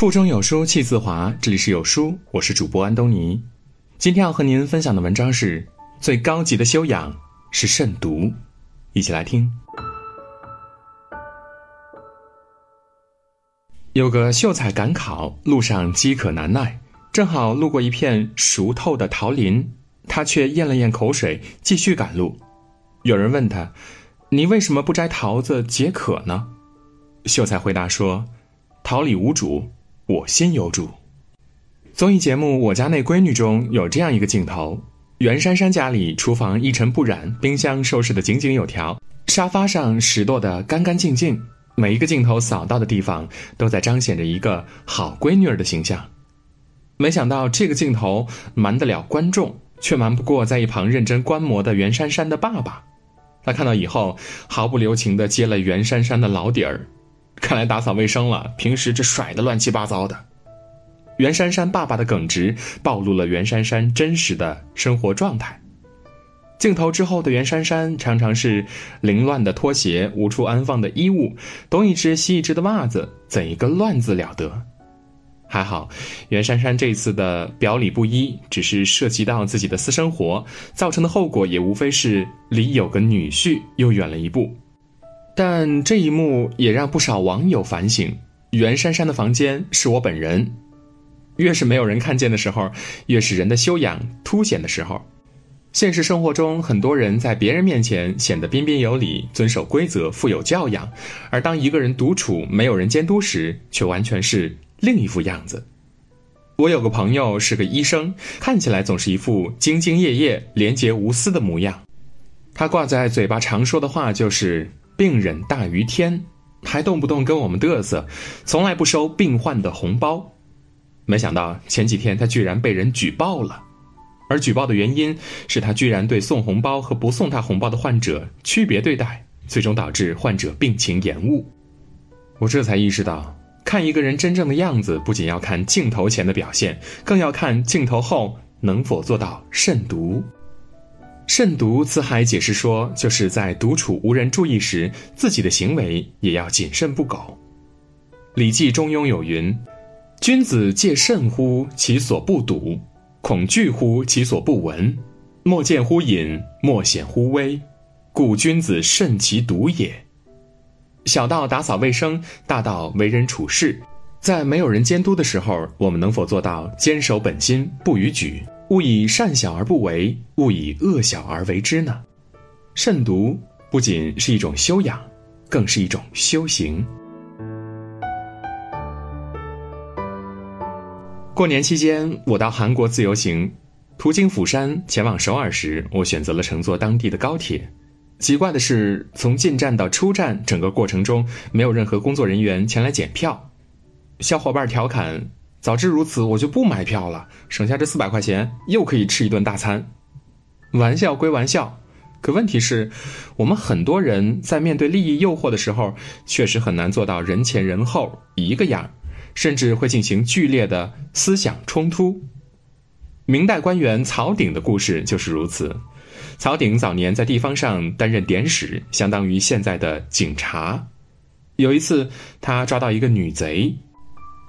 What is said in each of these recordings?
腹中有书气自华，这里是有书，我是主播安东尼。今天要和您分享的文章是最高级的修养是慎独，一起来听。有个秀才赶考，路上饥渴难耐，正好路过一片熟透的桃林，他却咽了咽口水，继续赶路。有人问他：“你为什么不摘桃子解渴呢？”秀才回答说：“桃李无主。”我心有主。综艺节目《我家那闺女》中有这样一个镜头：袁姗姗家里厨房一尘不染，冰箱收拾得井井有条，沙发上拾掇得干干净净，每一个镜头扫到的地方都在彰显着一个好闺女儿的形象。没想到这个镜头瞒得了观众，却瞒不过在一旁认真观摩的袁姗姗的爸爸。他看到以后，毫不留情地揭了袁姗姗的老底儿。看来打扫卫生了，平时这甩的乱七八糟的。袁姗姗爸爸的耿直暴露了袁姗姗真实的生活状态。镜头之后的袁姗姗常常是凌乱的拖鞋、无处安放的衣物、东一只西一只的袜子，怎一个乱字了得！还好，袁姗姗这次的表里不一，只是涉及到自己的私生活，造成的后果也无非是离有个女婿又远了一步。但这一幕也让不少网友反省：袁姗姗的房间是我本人。越是没有人看见的时候，越是人的修养凸显的时候。现实生活中，很多人在别人面前显得彬彬有礼、遵守规则、富有教养，而当一个人独处、没有人监督时，却完全是另一副样子。我有个朋友是个医生，看起来总是一副兢兢业业、廉洁无私的模样。他挂在嘴巴常说的话就是。病人大于天，还动不动跟我们嘚瑟，从来不收病患的红包。没想到前几天他居然被人举报了，而举报的原因是他居然对送红包和不送他红包的患者区别对待，最终导致患者病情延误。我这才意识到，看一个人真正的样子，不仅要看镜头前的表现，更要看镜头后能否做到慎独。慎独，辞海解释说，就是在独处无人注意时，自己的行为也要谨慎不苟。《礼记·中庸》有云：“君子戒慎乎其所不睹，恐惧乎其所不闻，莫见乎隐，莫显乎微，故君子慎其独也。”小到打扫卫生，大到为人处事，在没有人监督的时候，我们能否做到坚守本心，不逾矩？勿以善小而不为，勿以恶小而为之呢？慎独不仅是一种修养，更是一种修行。过年期间，我到韩国自由行，途经釜山前往首尔时，我选择了乘坐当地的高铁。奇怪的是，从进站到出站，整个过程中没有任何工作人员前来检票。小伙伴调侃。早知如此，我就不买票了，省下这四百块钱，又可以吃一顿大餐。玩笑归玩笑，可问题是，我们很多人在面对利益诱惑的时候，确实很难做到人前人后一个样，甚至会进行剧烈的思想冲突。明代官员曹鼎的故事就是如此。曹鼎早年在地方上担任典史，相当于现在的警察。有一次，他抓到一个女贼。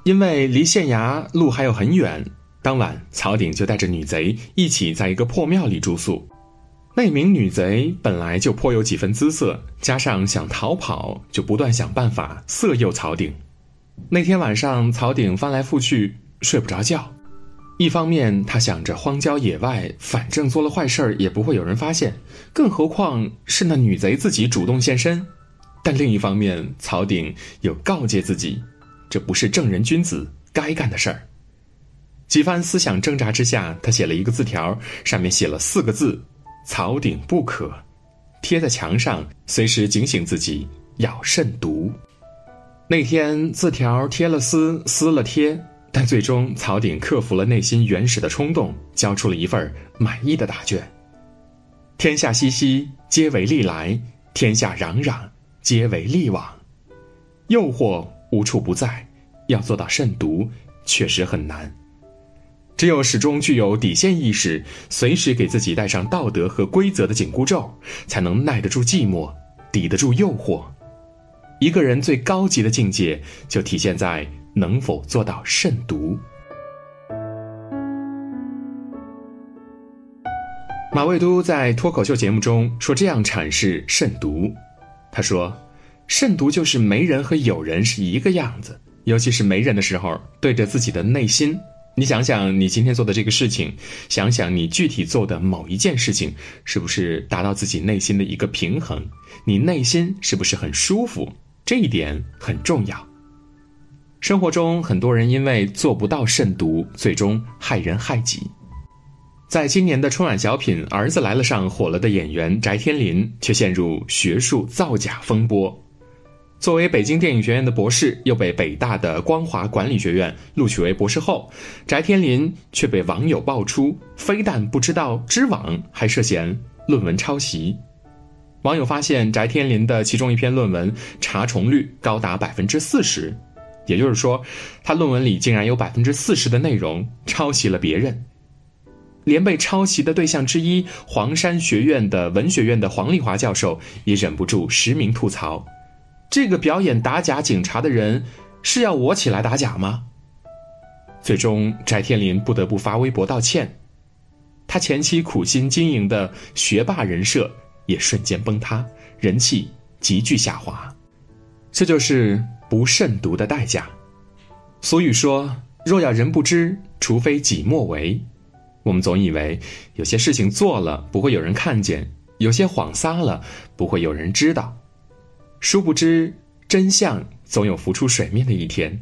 因为离县衙路还有很远，当晚曹鼎就带着女贼一起在一个破庙里住宿。那名女贼本来就颇有几分姿色，加上想逃跑，就不断想办法色诱曹鼎。那天晚上，曹鼎翻来覆去睡不着觉。一方面，他想着荒郊野外，反正做了坏事儿也不会有人发现，更何况是那女贼自己主动现身。但另一方面，曹鼎又告诫自己。这不是正人君子该干的事儿。几番思想挣扎之下，他写了一个字条，上面写了四个字：“曹鼎不可”，贴在墙上，随时警醒自己要慎独。那天字条贴了撕，撕了贴，但最终曹鼎克服了内心原始的冲动，交出了一份满意的答卷。天下熙熙，皆为利来；天下攘攘，皆为利往。诱惑。无处不在，要做到慎独，确实很难。只有始终具有底线意识，随时给自己戴上道德和规则的紧箍咒，才能耐得住寂寞，抵得住诱惑。一个人最高级的境界，就体现在能否做到慎独。马未都在脱口秀节目中说这样阐释慎独，他说：“慎独就是没人和有人是一个样子，尤其是没人的时候，对着自己的内心。你想想，你今天做的这个事情，想想你具体做的某一件事情，是不是达到自己内心的一个平衡？你内心是不是很舒服？这一点很重要。生活中很多人因为做不到慎独，最终害人害己。”在今年的春晚小品《儿子来了》上火了的演员翟天临，却陷入学术造假风波。作为北京电影学院的博士，又被北大的光华管理学院录取为博士后，翟天临却被网友爆出，非但不知道知网，还涉嫌论文抄袭。网友发现翟天临的其中一篇论文查重率高达百分之四十，也就是说，他论文里竟然有百分之四十的内容抄袭了别人。连被抄袭的对象之一，黄山学院的文学院的黄丽华教授也忍不住实名吐槽：“这个表演打假警察的人，是要我起来打假吗？”最终，翟天临不得不发微博道歉。他前期苦心经营的学霸人设也瞬间崩塌，人气急剧下滑。这就是不慎独的代价。俗语说：“若要人不知，除非己莫为。”我们总以为有些事情做了不会有人看见，有些谎撒了不会有人知道，殊不知真相总有浮出水面的一天。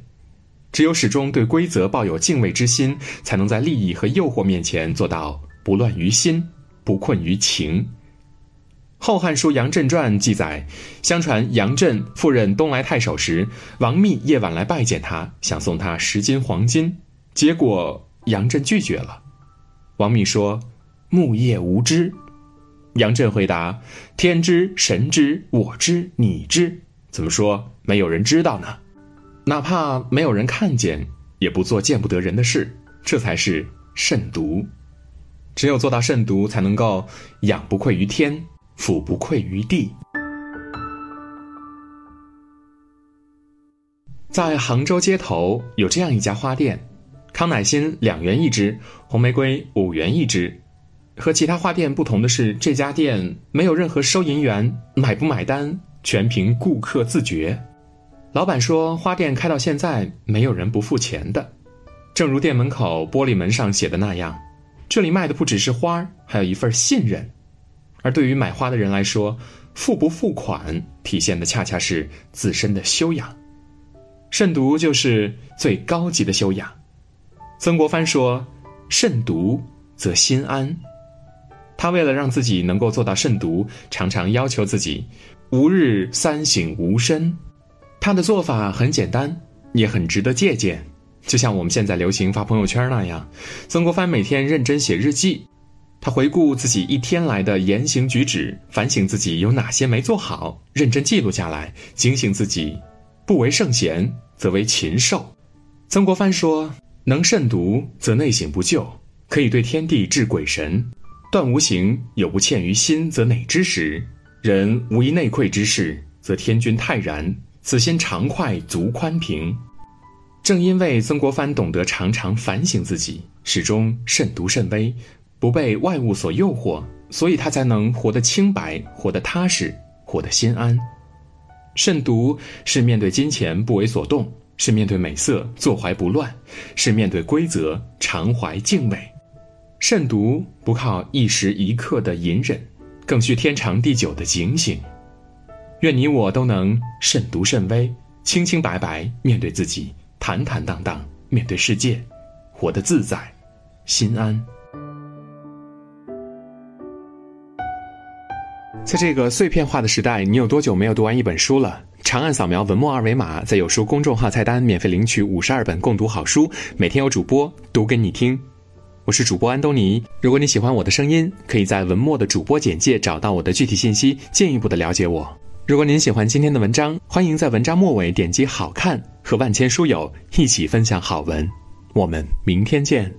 只有始终对规则抱有敬畏之心，才能在利益和诱惑面前做到不乱于心，不困于情。《后汉书·杨震传》记载，相传杨震赴任东莱太守时，王密夜晚来拜见他，想送他十斤黄金，结果杨震拒绝了。王密说：“木叶无知。”杨震回答：“天知，神知，我知，你知，怎么说没有人知道呢？哪怕没有人看见，也不做见不得人的事，这才是慎独。只有做到慎独，才能够仰不愧于天，俯不愧于地。”在杭州街头有这样一家花店。康乃馨两元一支，红玫瑰五元一支。和其他花店不同的是，这家店没有任何收银员，买不买单全凭顾客自觉。老板说，花店开到现在，没有人不付钱的。正如店门口玻璃门上写的那样，这里卖的不只是花，还有一份信任。而对于买花的人来说，付不付款体现的恰恰是自身的修养。慎独就是最高级的修养。曾国藩说：“慎独则心安。”他为了让自己能够做到慎独，常常要求自己吾日三省吾身。他的做法很简单，也很值得借鉴。就像我们现在流行发朋友圈那样，曾国藩每天认真写日记，他回顾自己一天来的言行举止，反省自己有哪些没做好，认真记录下来，警醒自己：不为圣贤，则为禽兽。曾国藩说。能慎独，则内省不疚，可以对天地治鬼神；断无形，有不欠于心，则馁之时。人无一内愧之事，则天君泰然，此心常快，足宽平。正因为曾国藩懂得常常反省自己，始终慎独慎微，不被外物所诱惑，所以他才能活得清白，活得踏实，活得心安。慎独是面对金钱不为所动。是面对美色坐怀不乱，是面对规则常怀敬畏。慎独不靠一时一刻的隐忍，更需天长地久的警醒。愿你我都能慎独慎微，清清白白面对自己，坦坦荡荡面对世界，活得自在，心安。在这个碎片化的时代，你有多久没有读完一本书了？长按扫描文末二维码，在有书公众号菜单免费领取五十二本共读好书，每天有主播读给你听。我是主播安东尼。如果你喜欢我的声音，可以在文末的主播简介找到我的具体信息，进一步的了解我。如果您喜欢今天的文章，欢迎在文章末尾点击“好看”，和万千书友一起分享好文。我们明天见。